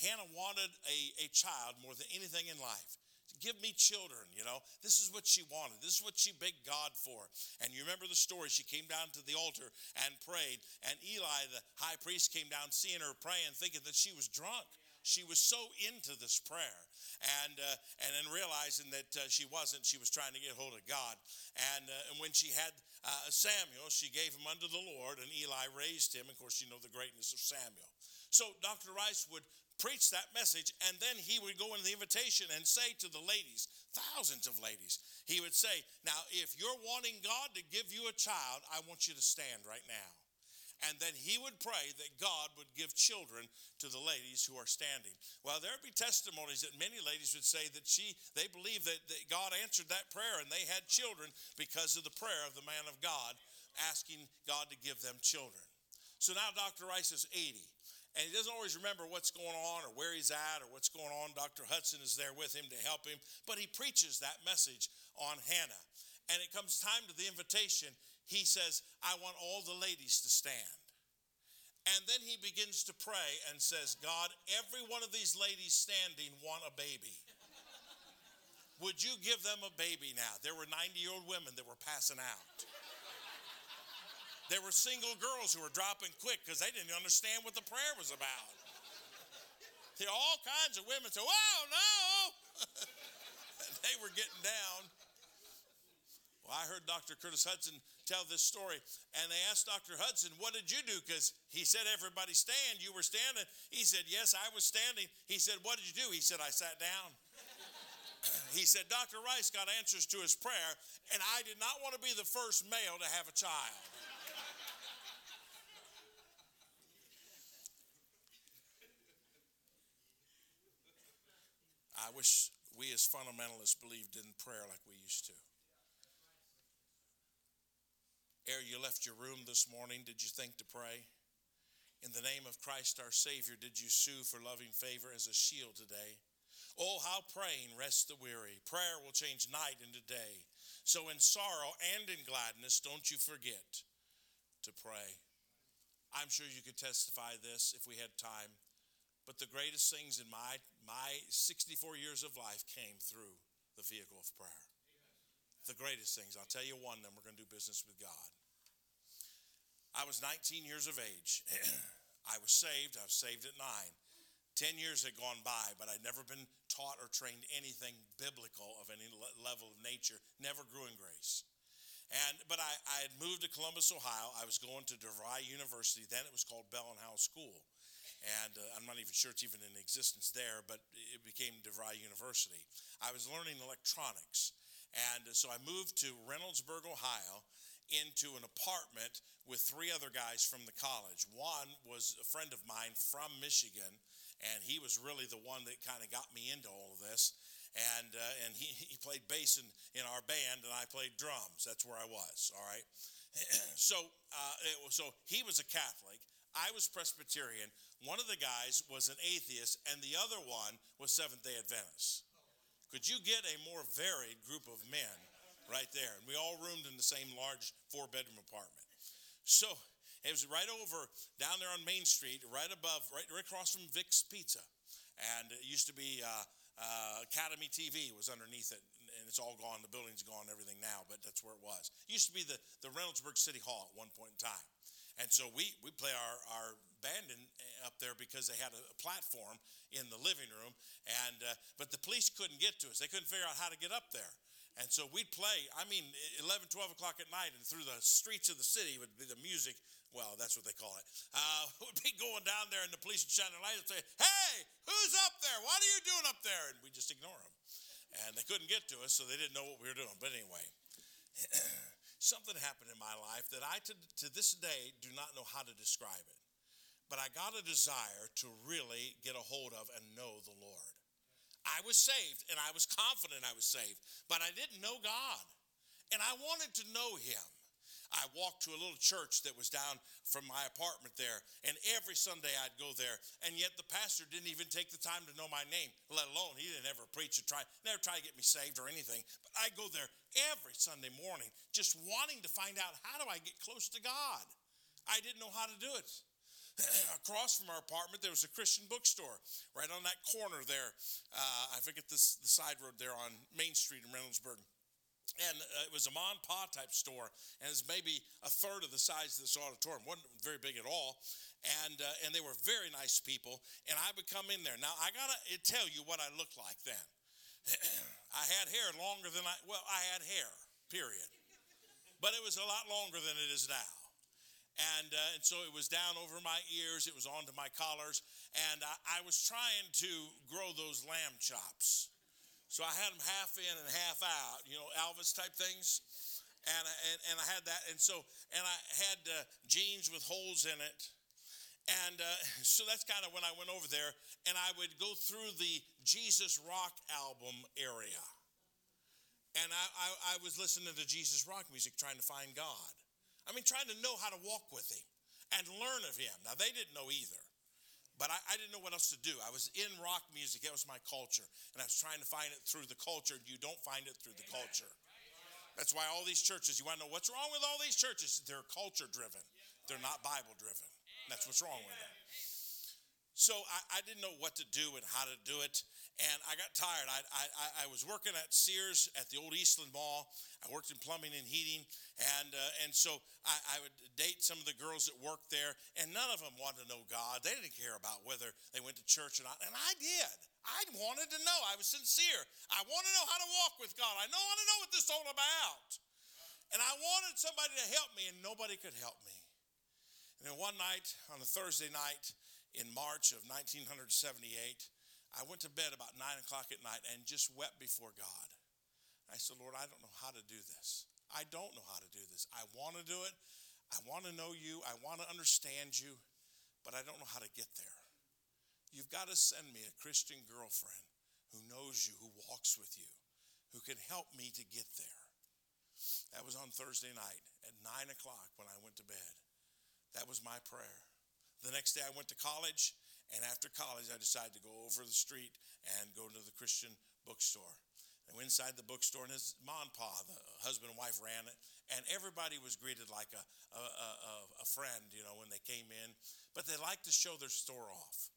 Speaker 2: Hannah wanted a, a child more than anything in life give me children, you know. This is what she wanted. This is what she begged God for. And you remember the story. She came down to the altar and prayed. And Eli, the high priest, came down seeing her praying, thinking that she was drunk. She was so into this prayer. And, uh, and then realizing that uh, she wasn't, she was trying to get hold of God. And, uh, and when she had uh, Samuel, she gave him unto the Lord, and Eli raised him. Of course, you know the greatness of Samuel. So Dr. Rice would preach that message, and then he would go in the invitation and say to the ladies, thousands of ladies, he would say, Now, if you're wanting God to give you a child, I want you to stand right now. And then he would pray that God would give children to the ladies who are standing. Well, there'd be testimonies that many ladies would say that she they believe that, that God answered that prayer and they had children because of the prayer of the man of God asking God to give them children. So now Dr. Rice is 80 and he doesn't always remember what's going on or where he's at or what's going on. Dr. Hudson is there with him to help him, but he preaches that message on Hannah. And it comes time to the invitation. He says, I want all the ladies to stand. And then he begins to pray and says, God, every one of these ladies standing want a baby. Would you give them a baby now? There were 90 year old women that were passing out. There were single girls who were dropping quick because they didn't understand what the prayer was about. There all kinds of women say, "Oh no!" they were getting down. Well, I heard Dr. Curtis Hudson tell this story, and they asked Dr. Hudson, What did you do? Because he said, Everybody stand. You were standing. He said, Yes, I was standing. He said, What did you do? He said, I sat down. he said, Dr. Rice got answers to his prayer, and I did not want to be the first male to have a child. I wish we as fundamentalists believed in prayer like we used to. Ere you left your room this morning, did you think to pray? In the name of Christ our Savior, did you sue for loving favor as a shield today? Oh, how praying rests the weary. Prayer will change night into day. So in sorrow and in gladness, don't you forget to pray. I'm sure you could testify this if we had time. But the greatest things in my, my 64 years of life came through the vehicle of prayer. The greatest things. I'll tell you one, then we're going to do business with God. I was 19 years of age. I was saved. I was saved at nine. Ten years had gone by, but I'd never been taught or trained anything biblical of any level of nature, never grew in grace. And, but I, I had moved to Columbus, Ohio. I was going to DeVry University. Then it was called Bell and Howell School. And uh, I'm not even sure it's even in existence there, but it became DeVry University. I was learning electronics. And so I moved to Reynoldsburg, Ohio, into an apartment with three other guys from the college. One was a friend of mine from Michigan, and he was really the one that kind of got me into all of this and uh, and he, he played bass in, in our band, and I played drums. That's where I was. All right. so uh, was, so he was a Catholic. I was Presbyterian. One of the guys was an atheist, and the other one was Seventh Day Adventist. Could you get a more varied group of men right there? And we all roomed in the same large four bedroom apartment. So it was right over down there on Main Street, right above, right, right across from Vic's Pizza. And it used to be uh, uh, Academy TV was underneath it, and it's all gone. The building's gone, everything now, but that's where it was. It used to be the, the Reynoldsburg City Hall at one point in time. And so we, we play our, our band in, uh, up there because they had a, a platform in the living room. And, uh, but the police couldn't get to us. They couldn't figure out how to get up there. And so we'd play, I mean, 11, 12 o'clock at night, and through the streets of the city would be the music well, that's what they call it, uh, would be going down there and the police would shine their light and say, Hey, who's up there? What are you doing up there? And we just ignore them. And they couldn't get to us, so they didn't know what we were doing. But anyway, something happened in my life that I, to, to this day, do not know how to describe it. But I got a desire to really get a hold of and know the Lord. I was saved and I was confident I was saved, but I didn't know God. And I wanted to know Him. I walked to a little church that was down from my apartment there, and every Sunday I'd go there. And yet the pastor didn't even take the time to know my name, let alone he didn't ever preach or try, never try to get me saved or anything. But I go there every Sunday morning, just wanting to find out how do I get close to God. I didn't know how to do it. Across from our apartment, there was a Christian bookstore right on that corner there. Uh, I forget this, the side road there on Main Street in Reynoldsburg and uh, it was a mom pa type store and it's maybe a third of the size of this auditorium. Wasn't very big at all. And uh, and they were very nice people and i would come in there. Now i gotta tell you what i looked like then. I had hair longer than i well i had hair period. But it was a lot longer than it is now. And, uh, and so it was down over my ears it was onto my collars and I, I was trying to grow those lamb chops so I had them half in and half out, you know, Elvis type things. And, and, and I had that. And so, and I had uh, jeans with holes in it. And uh, so that's kind of when I went over there. And I would go through the Jesus Rock album area. And I, I, I was listening to Jesus Rock music, trying to find God. I mean, trying to know how to walk with Him and learn of Him. Now, they didn't know either. But I, I, didn't know what else to do. I was in rock music, that was my culture. And I was trying to find it through the culture. You don't find it through the culture. That's why all these churches, you want to know what's wrong with all these churches? They're culture driven, they're not Bible driven. That's what's wrong with them. So I, I, didn't know what to do and how to do it. And I got tired. I, I, I was working at Sears at the old Eastland Mall. I worked in plumbing and heating. And, uh, and so I, I, would date some of the girls that worked there, and none of them wanted to know God. They didn't care about whether they went to church or not. And I did. I wanted to know. I was sincere. I want to know how to walk with God. I know, I want to know what this is all about. And I wanted somebody to help me, and nobody could help me. And then one night, on a Thursday night, in March of 1978, I went to bed about nine o'clock at night and just wept before God. I said, Lord, I don't know how to do this. I don't know how to do this. I want to do it. I want to know you. I want to understand you, but I don't know how to get there. You've got to send me a Christian girlfriend who knows you, who walks with you, who can help me to get there. That was on Thursday night at nine o'clock when I went to bed. That was my prayer. The next day I went to college And after college, I decided to go over the street and go to the Christian bookstore. I went inside the bookstore, and his mom and pa, the husband and wife, ran it, and everybody was greeted like a, a, a, a friend, you know, when they came in. But they liked to show their store off.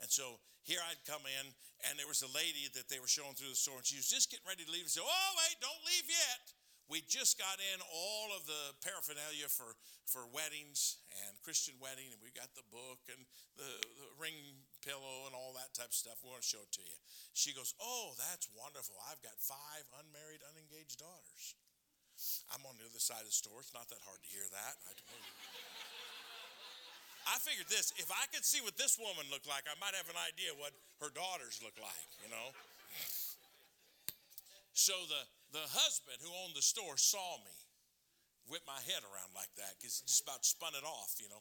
Speaker 2: And so here I'd come in, and there was a lady that they were showing through the store, and she was just getting ready to leave and say, Oh, wait, don't leave yet. We just got in all of the paraphernalia for, for weddings and Christian wedding, and we got the book and the, the ring pillow and all that type of stuff. We want to show it to you. She goes, Oh, that's wonderful. I've got five unmarried, unengaged daughters. I'm on the other side of the store. It's not that hard to hear that. I, I figured this if I could see what this woman looked like, I might have an idea what her daughters look like, you know? So the, the husband who owned the store saw me whip my head around like that because just about spun it off, you know.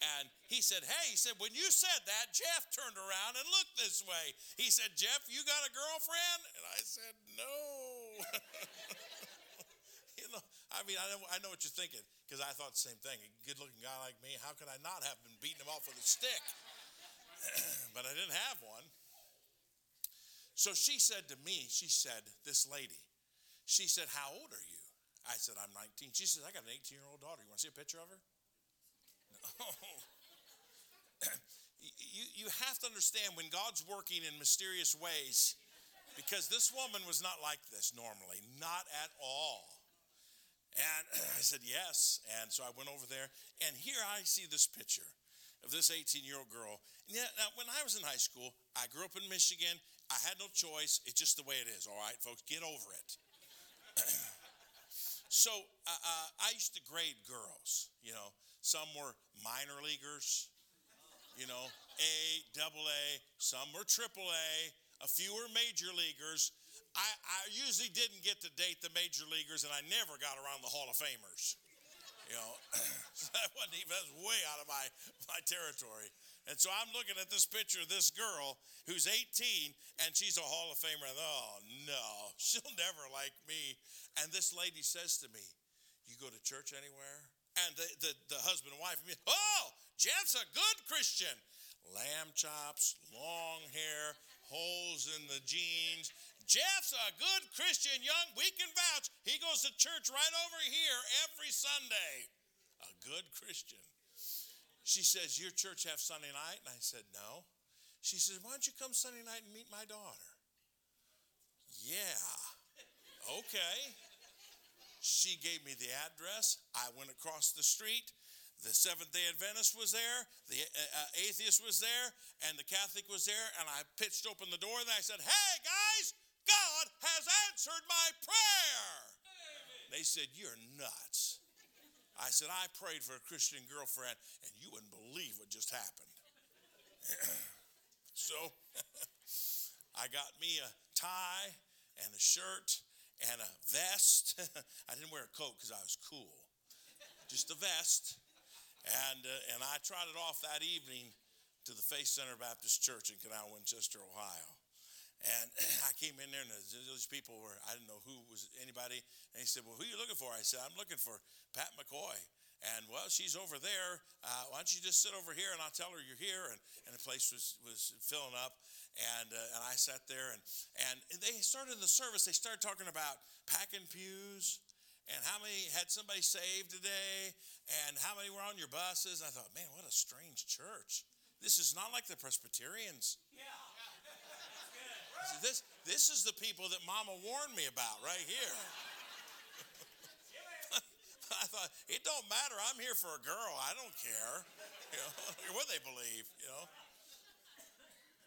Speaker 2: And he said, Hey, he said, when you said that, Jeff turned around and looked this way. He said, Jeff, you got a girlfriend? And I said, No. you know, I mean, I know, I know what you're thinking because I thought the same thing. A good looking guy like me, how could I not have been beating him off with a stick? but I didn't have one. So she said to me, she said, this lady, she said, How old are you? I said, I'm 19. She said, I got an 18 year old daughter. You want to see a picture of her? No. Oh. you, you have to understand when God's working in mysterious ways, because this woman was not like this normally, not at all. And I said, Yes. And so I went over there, and here I see this picture of this 18 year old girl. Yeah, now, when I was in high school, I grew up in Michigan. I had no choice. It's just the way it is, all right, folks? Get over it. So uh, uh, I used to grade girls, you know. Some were minor leaguers, you know, A, double A. Some were triple A. A few were major leaguers. I, I usually didn't get to date the major leaguers, and I never got around the Hall of Famers. You know, that wasn't even, that was way out of my, my territory. And so I'm looking at this picture of this girl who's 18 and she's a Hall of Famer. And, oh, no, she'll never like me. And this lady says to me, You go to church anywhere? And the, the, the husband and wife, oh, Jeff's a good Christian. Lamb chops, long hair, holes in the jeans. Jeff's a good Christian, young. We can vouch. He goes to church right over here every Sunday. A good Christian. She says, Your church have Sunday night? And I said, No. She says, Why don't you come Sunday night and meet my daughter? Yeah. Okay. She gave me the address. I went across the street. The Seventh day Adventist was there, the uh, uh atheist was there, and the Catholic was there. And I pitched open the door and I said, Hey, guys, God has answered my prayer. They said, You're nuts. I said, I prayed for a Christian girlfriend, and you wouldn't believe what just happened. so I got me a tie and a shirt and a vest. I didn't wear a coat because I was cool, just a vest. And, uh, and I trotted off that evening to the Faith Center Baptist Church in Canal, Winchester, Ohio. And I came in there, and those people were, I didn't know who was anybody. And he said, Well, who are you looking for? I said, I'm looking for Pat McCoy. And well, she's over there. Uh, why don't you just sit over here and I'll tell her you're here? And, and the place was, was filling up. And, uh, and I sat there and, and they started the service. They started talking about packing pews and how many had somebody saved today and how many were on your buses. I thought, man, what a strange church. This is not like the Presbyterians. This, this is the people that Mama warned me about right here. I thought, it don't matter. I'm here for a girl. I don't care. You know, what they believe, you know.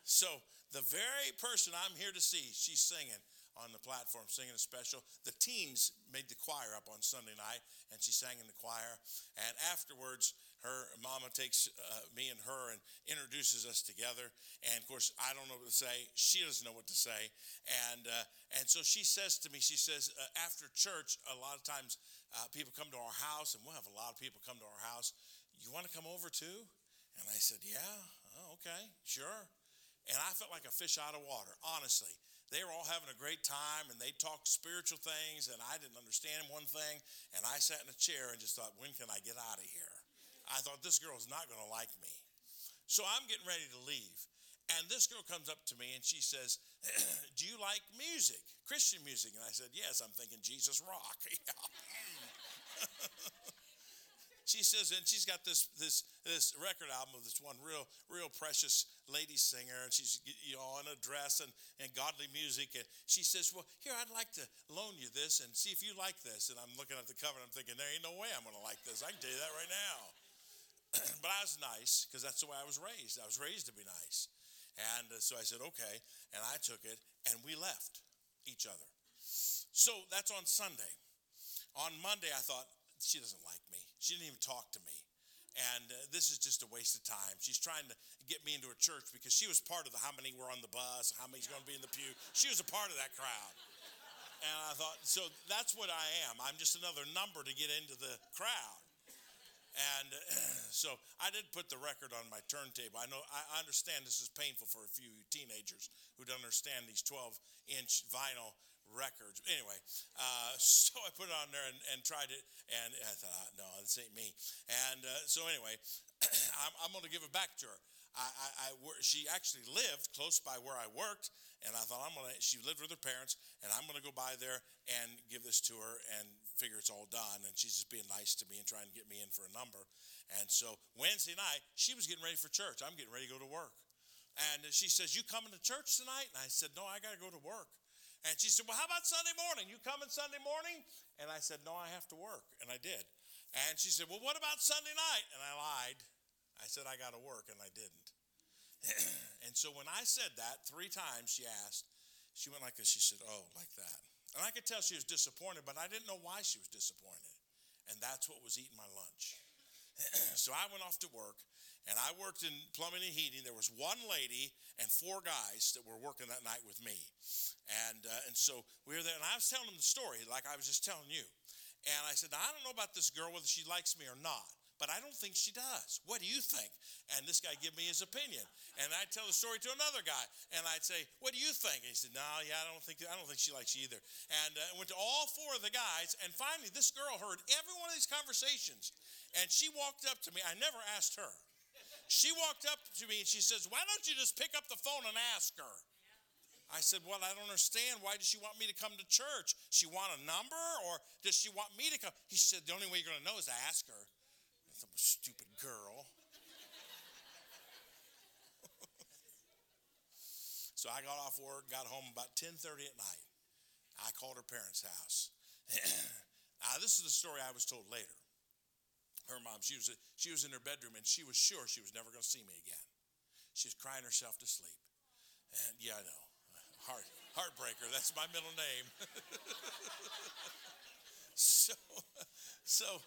Speaker 2: So the very person I'm here to see, she's singing on the platform, singing a special. The teens made the choir up on Sunday night, and she sang in the choir. And afterwards, her mama takes uh, me and her and introduces us together. And of course, I don't know what to say. She doesn't know what to say. And uh, and so she says to me, she says, uh, after church, a lot of times uh, people come to our house, and we'll have a lot of people come to our house. You want to come over too? And I said, yeah, oh, okay, sure. And I felt like a fish out of water, honestly. They were all having a great time and they talked spiritual things, and I didn't understand one thing. And I sat in a chair and just thought, when can I get out of here? I thought this girl's not going to like me. So I'm getting ready to leave. And this girl comes up to me and she says, Do you like music, Christian music? And I said, Yes, I'm thinking Jesus rock. she says, and she's got this this this record album of this one real real precious lady singer, and she's you know in a dress and and godly music, and she says, well, here I'd like to loan you this and see if you like this. And I'm looking at the cover, and I'm thinking, there ain't no way I'm going to like this. I can tell you that right now. but I was nice because that's the way I was raised. I was raised to be nice, and uh, so I said okay, and I took it, and we left each other. So that's on Sunday. On Monday, I thought she doesn't like me. She didn't even talk to me. And uh, this is just a waste of time. She's trying to get me into a church because she was part of the how many were on the bus, how many's going to be in the pew. She was a part of that crowd. And I thought, so that's what I am. I'm just another number to get into the crowd. And so I did put the record on my turntable. I know I understand this is painful for a few teenagers who don't understand these 12 inch vinyl records. Anyway, uh, so I put it on there and, and, tried it, and I thought, ah, no, this ain't me. And uh, so anyway, I'm, I'm going to give it back to her. I, I, I, she actually lived close by where I worked, and I thought I'm gonna. She lived with her parents, and I'm gonna go by there and give this to her and figure it's all done. And she's just being nice to me and trying to get me in for a number. And so Wednesday night, she was getting ready for church. I'm getting ready to go to work, and she says, "You coming to church tonight?" And I said, "No, I got to go to work." And she said, Well, how about Sunday morning? You coming Sunday morning? And I said, No, I have to work. And I did. And she said, Well, what about Sunday night? And I lied. I said, I got to work, and I didn't. and so when I said that three times, she asked, she went like this. She said, Oh, like that. And I could tell she was disappointed, but I didn't know why she was disappointed. And that's what was eating my lunch. so I went off to work, and I worked in plumbing and heating. There was one lady and four guys that were working that night with me. And, uh, and so we were there, and I was telling them the story like I was just telling you. And I said, I don't know about this girl, whether she likes me or not, but I don't think she does. What do you think? And this guy give me his opinion. And I'd tell the story to another guy, and I'd say, What do you think? And he said, No, yeah, I don't think I don't think she likes you either. And uh, went to all four of the guys, and finally this girl heard every one of these conversations, and she walked up to me. I never asked her. She walked up to me and she says, Why don't you just pick up the phone and ask her? I said, Well, I don't understand. Why does she want me to come to church? She want a number or does she want me to come? He said, The only way you're going to know is to ask her. Thought, Stupid girl. so I got off work, got home about 10:30 at night. I called her parents' house. now, this is the story I was told later her mom. She was, she was in her bedroom and she was sure she was never going to see me again. She was crying herself to sleep. And yeah, I know. Heart, heartbreaker, that's my middle name. so, so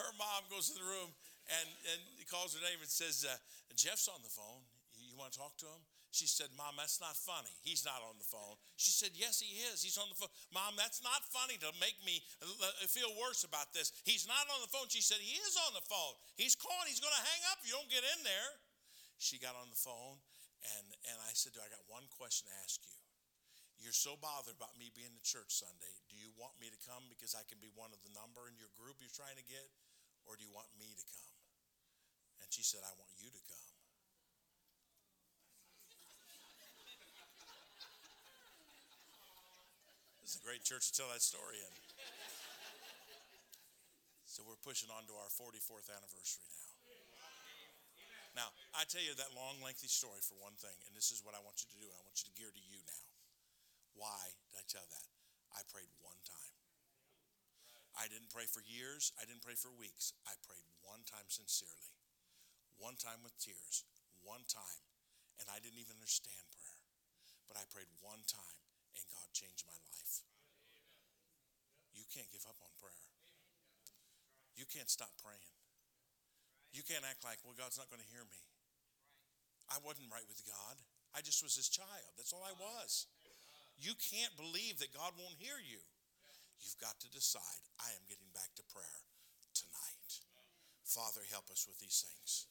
Speaker 2: her mom goes to the room and, and calls her name and says, uh, Jeff's on the phone. You want to talk to him? She said, Mom, that's not funny. He's not on the phone. She said, Yes, he is. He's on the phone. Mom, that's not funny to make me uh, feel worse about this. He's not on the phone. She said, He is on the phone. He's calling. He's going to hang up if you don't get in there. She got on the phone, and, and I said, I got one question to ask you. You're so bothered about me being in church Sunday. Do you want me to come because I can be one of the number in your group you're trying to get? Or do you want me to come? And she said, I want you to come. This is a great church to tell that story in. So we're pushing on to our 44th anniversary now. Now, I tell you that long, lengthy story for one thing, and this is what I want you to do, and I want you to gear to you now. Why did I tell that? I prayed one time. I didn't pray for years, I didn't pray for weeks. I prayed one time sincerely, one time with tears, one time, and I didn't even understand prayer. But I prayed one time, and God changed my life. You can't give up on prayer. You can't stop praying. You can't act like, well, God's not going to hear me. I wasn't right with God. I just was his child. That's all I was. You can't believe that God won't hear you. You've got to decide, I am getting back to prayer tonight. Father, help us with these things.